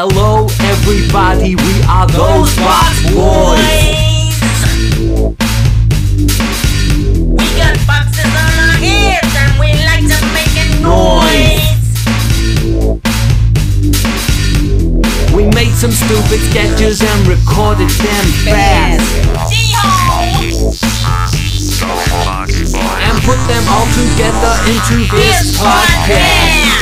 Hello, everybody, we are those box boys. We got boxes on our heads and we like to make a noise. We made some stupid sketches and recorded them fast. And put them all together into this podcast.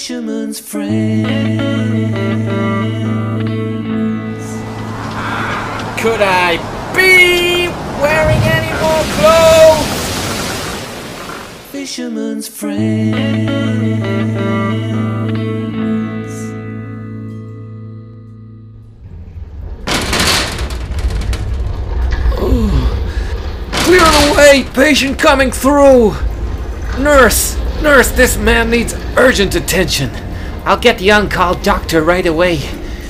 Fisherman's friend. Could I be wearing any more clothes? Fisherman's friend. Clear the way! Patient coming through! Nurse! Nurse, this man needs urgent attention. I'll get the on-call doctor right away.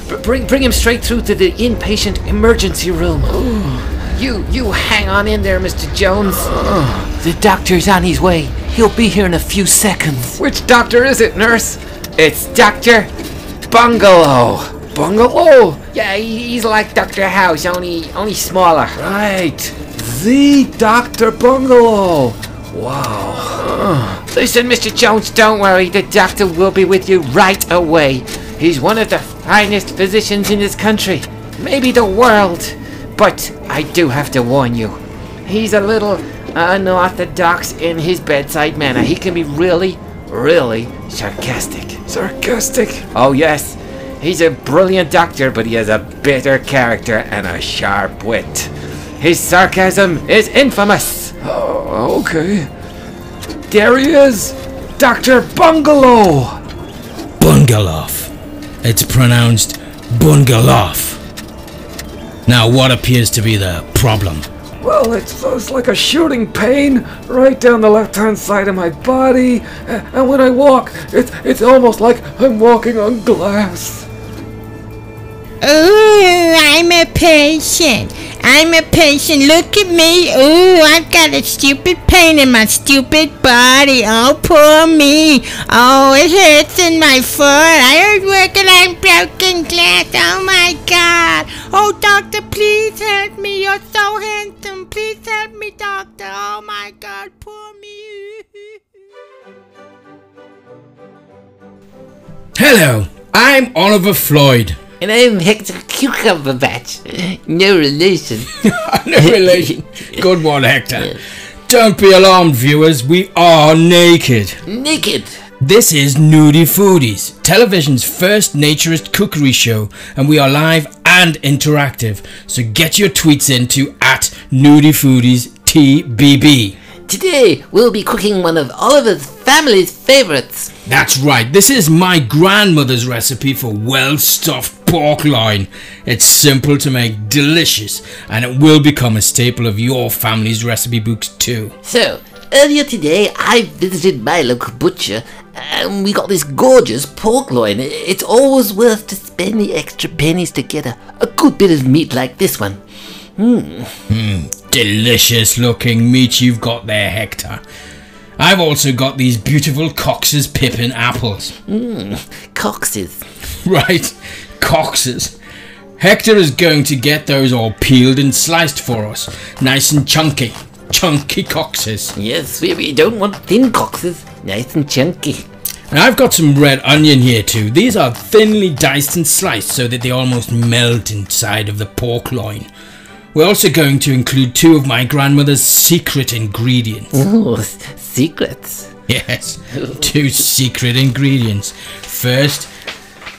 B- bring, bring him straight through to the inpatient emergency room. You, you hang on in there, Mr. Jones. The doctor's on his way. He'll be here in a few seconds. Which doctor is it, nurse? It's Dr. Bungalow. Bungalow? Yeah, he's like Dr. House, only only smaller. Right. The Dr. Bungalow. Wow. Listen, Mr. Jones, don't worry. The doctor will be with you right away. He's one of the finest physicians in this country, maybe the world. But I do have to warn you, he's a little unorthodox in his bedside manner. He can be really, really sarcastic. Sarcastic. Oh, yes. He's a brilliant doctor, but he has a bitter character and a sharp wit. His sarcasm is infamous. Oh, okay. There he is. Dr. Bungalow. Bungalow. It's pronounced Bungalow. Now, what appears to be the problem? Well, it's, it's like a shooting pain right down the left-hand side of my body, and when I walk, it's it's almost like I'm walking on glass. Ooh, I'm a patient. I'm a patient. Look at me. Ooh, I've got a stupid pain in my stupid body. Oh, poor me. Oh, it hurts in my foot. I heard working on broken glass. Oh my God. Oh, doctor, please help me. You're so handsome. Please help me, doctor. Oh my God, poor me. Hello, I'm Oliver Floyd. And I'm Hector Cucumber Batch. No relation. no relation. Good one, Hector. Don't be alarmed, viewers. We are naked. Naked. This is Nudie Foodies, television's first naturist cookery show, and we are live and interactive. So get your tweets into at Nudie Foodies TBB. Today we'll be cooking one of Oliver's family's favorites. That's right, this is my grandmother's recipe for well stuffed pork loin. It's simple to make, delicious, and it will become a staple of your family's recipe books too. So, earlier today I visited my local butcher and we got this gorgeous pork loin. It's always worth to spend the extra pennies to get a, a good bit of meat like this one. Hmm. Mm, delicious looking meat you've got there, Hector. I've also got these beautiful Cox's Pippin apples. Hmm, coxes. Right, Cox's. Hector is going to get those all peeled and sliced for us. Nice and chunky. Chunky coxes. Yes, we, we don't want thin coxes. Nice and chunky. And I've got some red onion here too. These are thinly diced and sliced so that they almost melt inside of the pork loin. We're also going to include two of my grandmother's secret ingredients. Oh, secrets. Yes, two secret ingredients. First,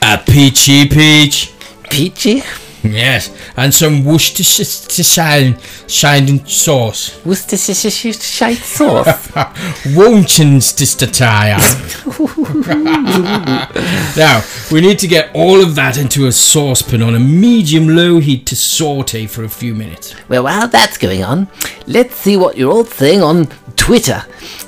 a peachy peach. Peachy? Yes, and some Worcestershire shining sauce. Worcestershire sauce. Worcestershire. now, we need to get all of that into a saucepan on a medium low heat to saute for a few minutes. Well, while that's going on, let's see what you're all saying on Twitter.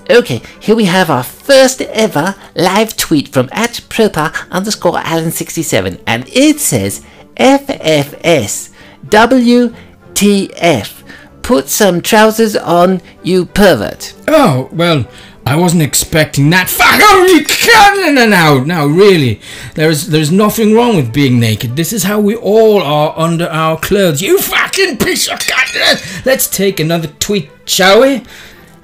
Okay, here we have our first ever live tweet from at proper underscore Allen67, and it says FFS WTF. put some trousers on, you pervert. Oh, well, I wasn't expecting that. Fuck! Oh, you can't! No, no, really. There's, there's nothing wrong with being naked. This is how we all are under our clothes. You fucking piece of cunt! Let's take another tweet, shall we?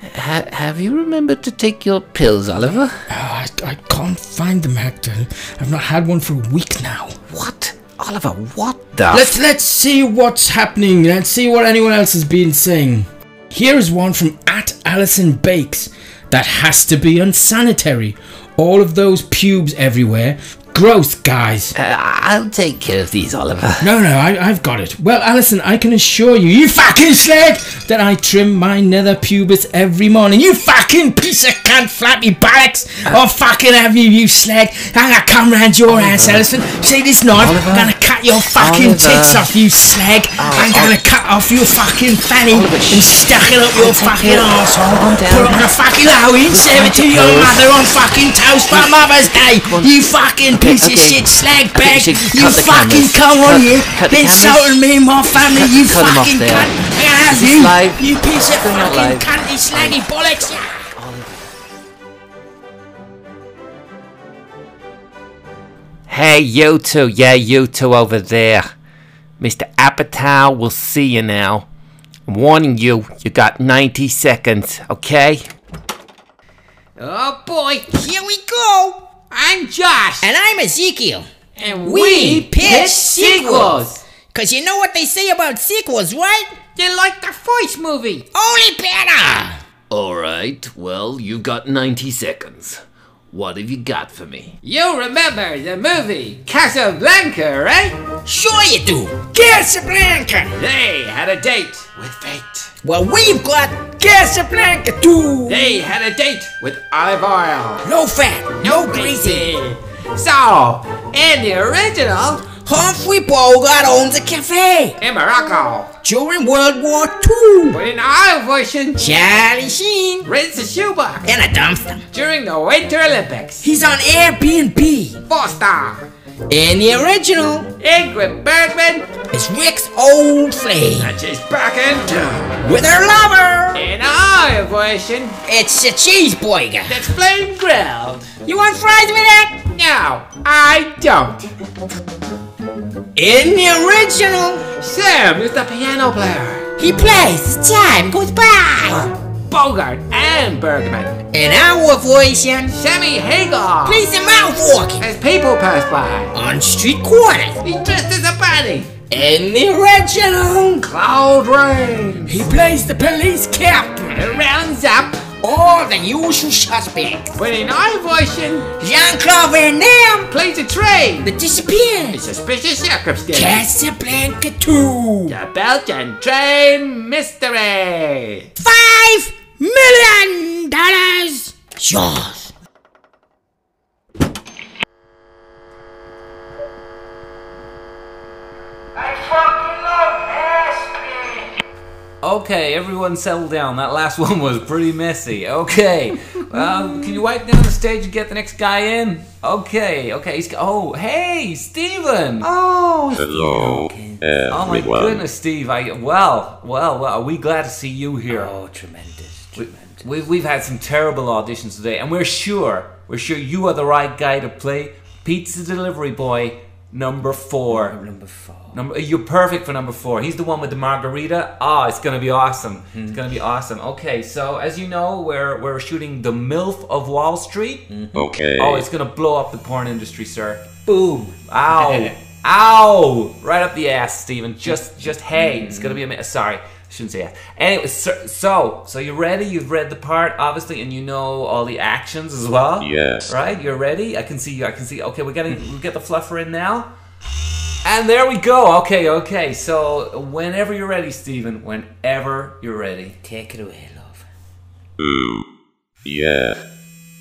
Ha- have you remembered to take your pills, Oliver? Oh, I, I can't find them, Hector. I've not had one for a week now. What? Oliver, what the? Let's let's see what's happening. Let's see what anyone else has been saying. Here is one from at Alison Bakes. That has to be unsanitary. All of those pubes everywhere. Gross, guys. Uh, I'll take care of these, Oliver. No, no, I, I've got it. Well, Alison, I can assure you, you fucking slag, that I trim my nether pubis every morning. You fucking piece of cunt, flappy bollocks. Oh, fucking have you, you slag. I'm gonna come round your ass, Alison. See this knife? Oliver. I'm gonna cut your fucking Oliver. tits off, you slag. I'm gonna cut off your fucking fanny Oliver, and stuck it up your fucking care of it. arsehole. Calm down. Put it on a fucking and serve it to your mother on fucking toast for Mother's Day. You fucking piece of shit slag Okay, bag. You fucking come on Cut- here. cut the Insulting me and my family, you fucking cunt. I have This is you, you piece of fucking cunty slaggy bollocks. Hey, you two. Yeah, you two over there. Mr. Apatow will see you now. I'm warning you, you got 90 seconds, okay? Oh boy, Here we go. I'm Josh. And I'm Ezekiel. And we pitch sequels. Cause you know what they say about sequels, right? They're like the first movie. Only better. Alright, well, you've got 90 seconds. What have you got for me? You remember the movie Casablanca, right? Sure you do. Casablanca. They had a date with fate. Well, we've got Casablanca too. They had a date with olive oil. No fat, no greasy. So, in the original, Humphrey Bogart owns a cafe in Morocco. during World War II. But in our version, Charlie Sheen rents a shoebox in a dumpster. during the Winter Olympics. He's on Airbnb. Four star. In the original, Ingrid Bergman it's Rick's old flame and she's back in town. with her lover. In our version, It's a cheeseburger. that's flame grilled. You want fries with that? No, I don't. In the original, Sam is the piano player. he plays as time goes by. Bogart and Bergman. In our version, Sammy Hagar plays him out walking as people pass by. on street corners. He dressed as a body. In the original, Claude Rains. he plays the police captain. It rounds up. All the usual suspects. But in our version, Jean-Claude Van Damme, plays a train. the disappearance. Suspicious circumstance. Casablanca 2. The Belgian train mystery. Five million dollars. Yours. I fucking love Ashley. Okay, everyone settle down. That last one was pretty messy. Okay. Well, can you wipe down the stage and get the next guy in? Okay, okay. He's, oh, hey, Steven! Oh, Hello, oh my goodness, Steve. I well, well, well. Are we glad to see you here? Oh, tremendous, tremendous. We've, we've had some terrible auditions today, and we're sure, we're sure you are the right guy to play Pizza Delivery Boy number four. Number four. Number, you're perfect for number four. He's the one with the margarita. Ah, it's gonna be awesome. Hmm. It's gonna be awesome. Okay, so as you know, we're we're shooting the MILF of Wall Street. Okay. Oh, it's gonna blow up the porn industry, sir. Boom! Ow! Ow! Right up the ass, Stephen. Just just hey, it's gonna be a mi- sorry. I shouldn't say that. Anyway, so, so so you're ready. You've read the part, obviously, and you know all the actions as well. Yes. Right? You're ready. I can see you. I can see. Okay, we're getting we get the fluffer in now. And there we go. Okay, okay. So whenever you're ready, Stephen. Whenever you're ready. Take it away, love. Ooh. Yeah.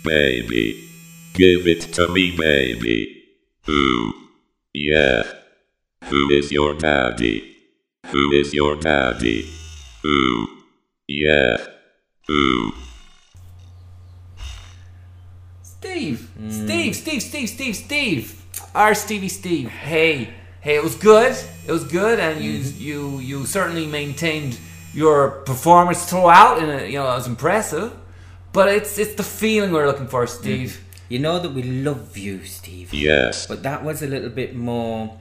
Baby. Give it to me, baby. Ooh. Yeah. Who is your daddy? Who is your daddy? Ooh. Yeah. Ooh. Steve, Steve, Steve, Steve, Steve, Steve. Our Stevie Steve. Hey, hey, it was good. It was good, and you, you, you certainly maintained your performance throughout, and uh, you know, it was impressive. But it's it's the feeling we're looking for, Steve. You know that we love you, Steve. Yes. But that was a little bit more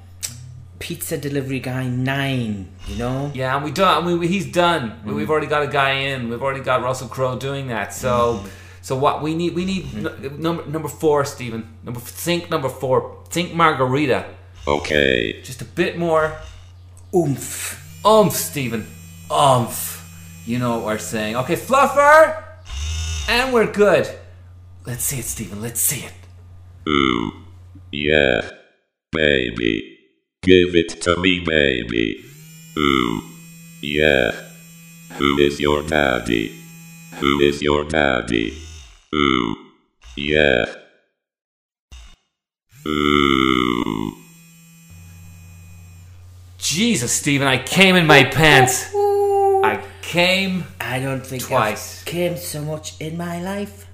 pizza delivery guy nine, you know? Yeah, and we done. We, we- he's done. We- mm-hmm. We've already got a guy in. We've already got Russell Crowe doing that. So, mm-hmm. so what we need? We need mm-hmm. n- number number four, Stephen. Number think number four. Think Margarita. Okay. Just a bit more Oomph. oomph, Stephen. Oomph. You know what we're saying. Okay, Fluffer, and we're good. Let's see it, Stephen. Let's see it. Ooh. Yeah. Baby. Give it to me, baby. Ooh. Yeah. Who is your daddy? Who is your daddy? Ooh. Yeah. Ooh. Jesus, Stephen, I came in my pants. I came. I don't think Twice. I've came so much in my life.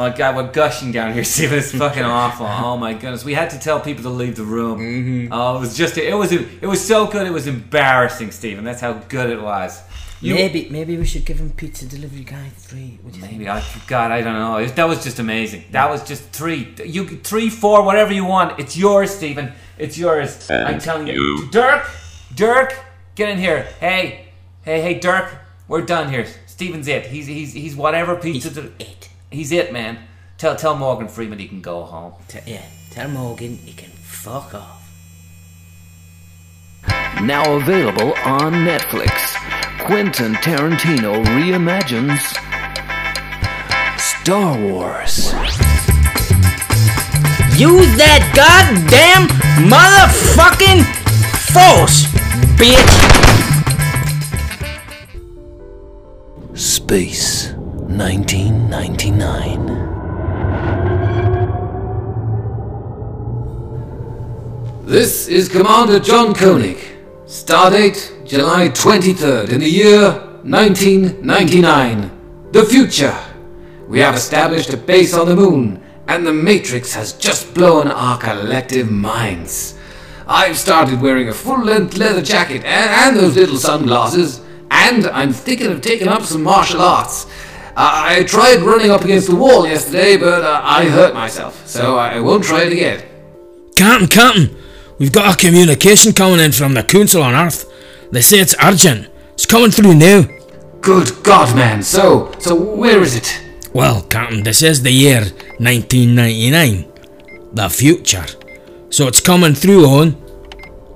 Oh my god, we're gushing down here, Stephen. It's fucking awful. Oh my goodness, we had to tell people to leave the room. Mm-hmm. Oh, it was just it was it was so good. It was embarrassing, Stephen. That's how good it was. You- maybe maybe we should give him pizza delivery guy three. What do you think? Maybe I God, I don't know. It- That was just amazing. That was just three. You three, four, whatever you want. It's yours, Stephen. It's yours. I'm telling you. you. Dirk, Dirk, get in here. Hey, hey, hey, Dirk. We're done here. Stephen's it. He's he's he's whatever pizza. He's del- it. He's it, man. Tell tell Morgan Freeman he can go home. T- yeah, tell Morgan he can fuck off. Now available on Netflix. Quentin Tarantino reimagines Star Wars. Use that goddamn motherfucking force, bitch! Space 1999. This is Commander John Koenig. Stardate July 23rd in the year 1999. The future. We have established a base on the moon, and the Matrix has just blown our collective minds. I've started wearing a full length leather jacket and, and those little sunglasses, and I'm thinking of taking up some martial arts. I tried running up against the wall yesterday, but uh, I hurt myself, so I won't try it again. Captain, Captain, we've got a communication coming in from the Council on Earth. They say it's urgent. It's coming through now. Good God, man. So, so where is it? Well, Captain, this is the year 1999. The future. So it's coming through on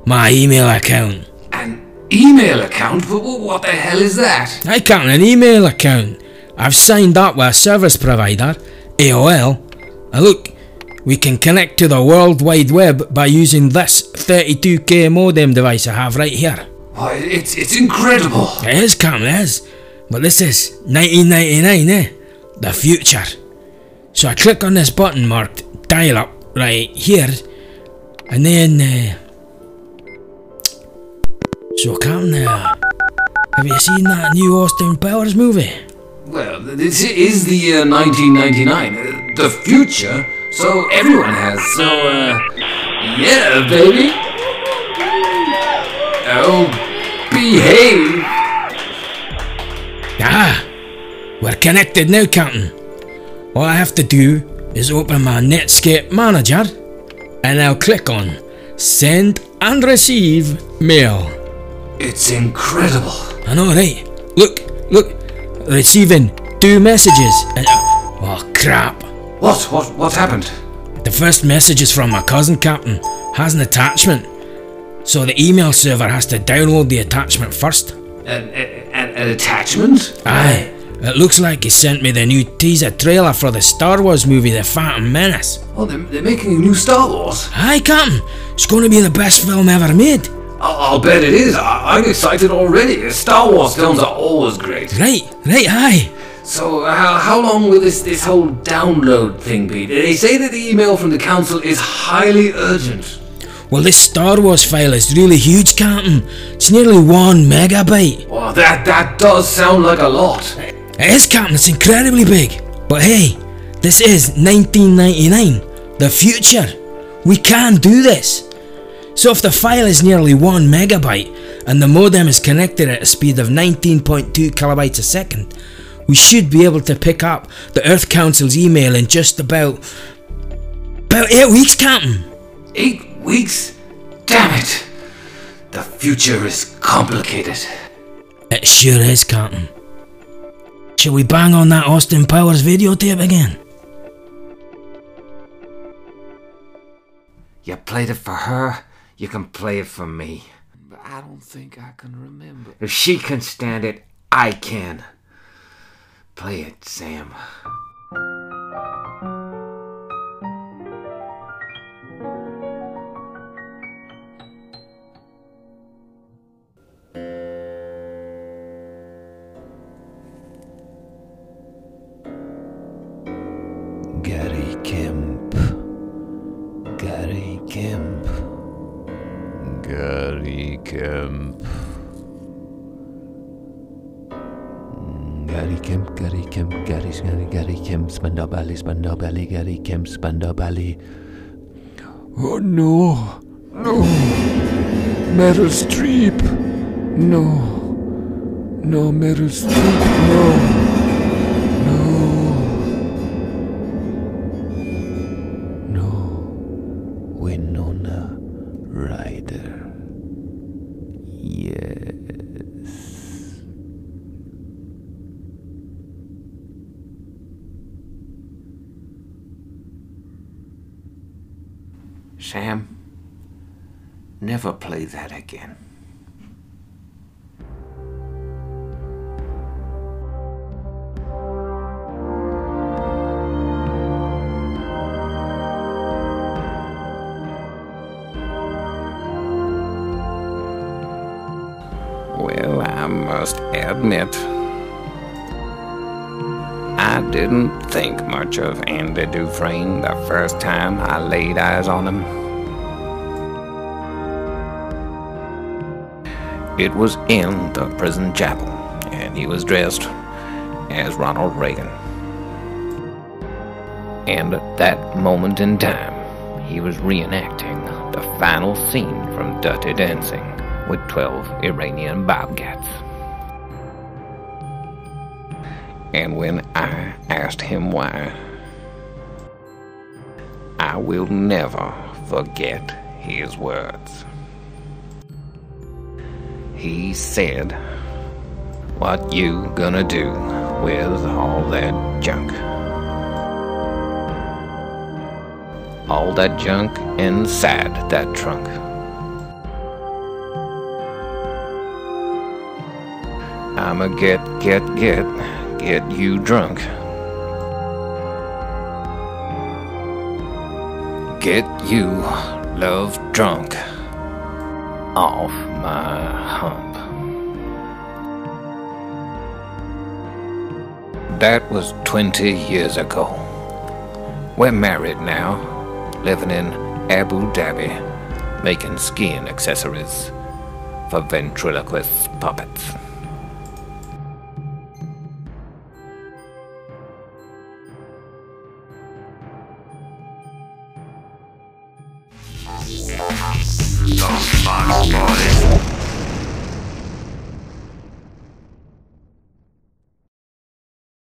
my email account. An email account? Wh- wh- What the hell is that? I Captain, an email account. I've signed up with a service provider, AOL. And look, we can connect to the World Wide Web by using this 32k modem device I have right here. Why, it's it's incredible. It is, Captain, it is. But this is 1999, eh? The future. So I click on this button marked dial up right here, and then. Uh, so, Captain, uh, have you seen that new Austin Powers movie? This is the year 1999. uh, The future. So everyone has. So, uh, yeah, baby. Oh, behave. Ah, we're connected now, Captain. All I have to do is open my Netscape manager, and I'll click on send and receive mail. It's incredible. I know, right? Look, look, receiving two messages. And, uh, oh, crap. What? What? What happened? The first message is from my cousin, Captain. Has an attachment. So the email server has to download the attachment first. An, an, an attachment? Aye. It looks like he sent me the new teaser trailer for the Star Wars movie The Phantom Menace. Oh, they're, they're making a new Star Wars. Aye, Captain. It's going to be the best film ever made. I'll, I'll bet it is. I, I'm excited already. Star Wars films are always great. Right, right, aye. So, uh, how, how long will this, this whole download thing be? They say that the email from the council is highly urgent. Well, this Star Wars file is really huge, Captain. It's nearly one megabyte. Well, that, that does sound like a lot. It is, Captain. It's incredibly big. But hey, this is 1999. The future. We can do this. So if the file is nearly 1 megabyte and the modem is connected at a speed of 19.2 kilobytes a second, we should be able to pick up the Earth Council's email in just about. about 8 weeks, Captain. Eight weeks? Damn it! The future is complicated. It sure is, Captain. Shall we bang on that Austin Powers videotape again? You played it for her, you can play it for me. But I don't think I can remember. If she can stand it, I can. Play it, Sam. Gary Kemp. Gary Kemp. Gary Kemp. Kemp, Gary Kemp, Gary, Gary, Gary Kemp, Spandau Ballet, Spandau Ballet, Gary Kemp, Spandau Ballet. Oh no, no. Meryl Streep. No. No, Meryl Streep. No. Sam, never play that again. Well, I must admit, I didn't think much of Andy Dufresne the first time I laid eyes on him. It was in the prison chapel, and he was dressed as Ronald Reagan. And at that moment in time, he was reenacting the final scene from Dirty Dancing with 12 Iranian bobcats. And when I asked him why, I will never forget his words. He said, What you gonna do with all that junk? All that junk inside that trunk. I'ma get, get, get, get you drunk. Get you love drunk off my hump. That was 20 years ago. We're married now, living in Abu Dhabi, making skiing accessories for ventriloquist puppets.